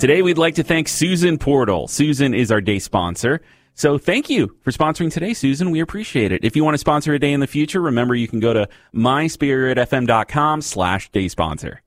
Today, we'd like to thank Susan Portal. Susan is our day sponsor. So thank you for sponsoring today, Susan. We appreciate it. If you want to sponsor a day in the future, remember you can go to myspiritfm.com slash day sponsor.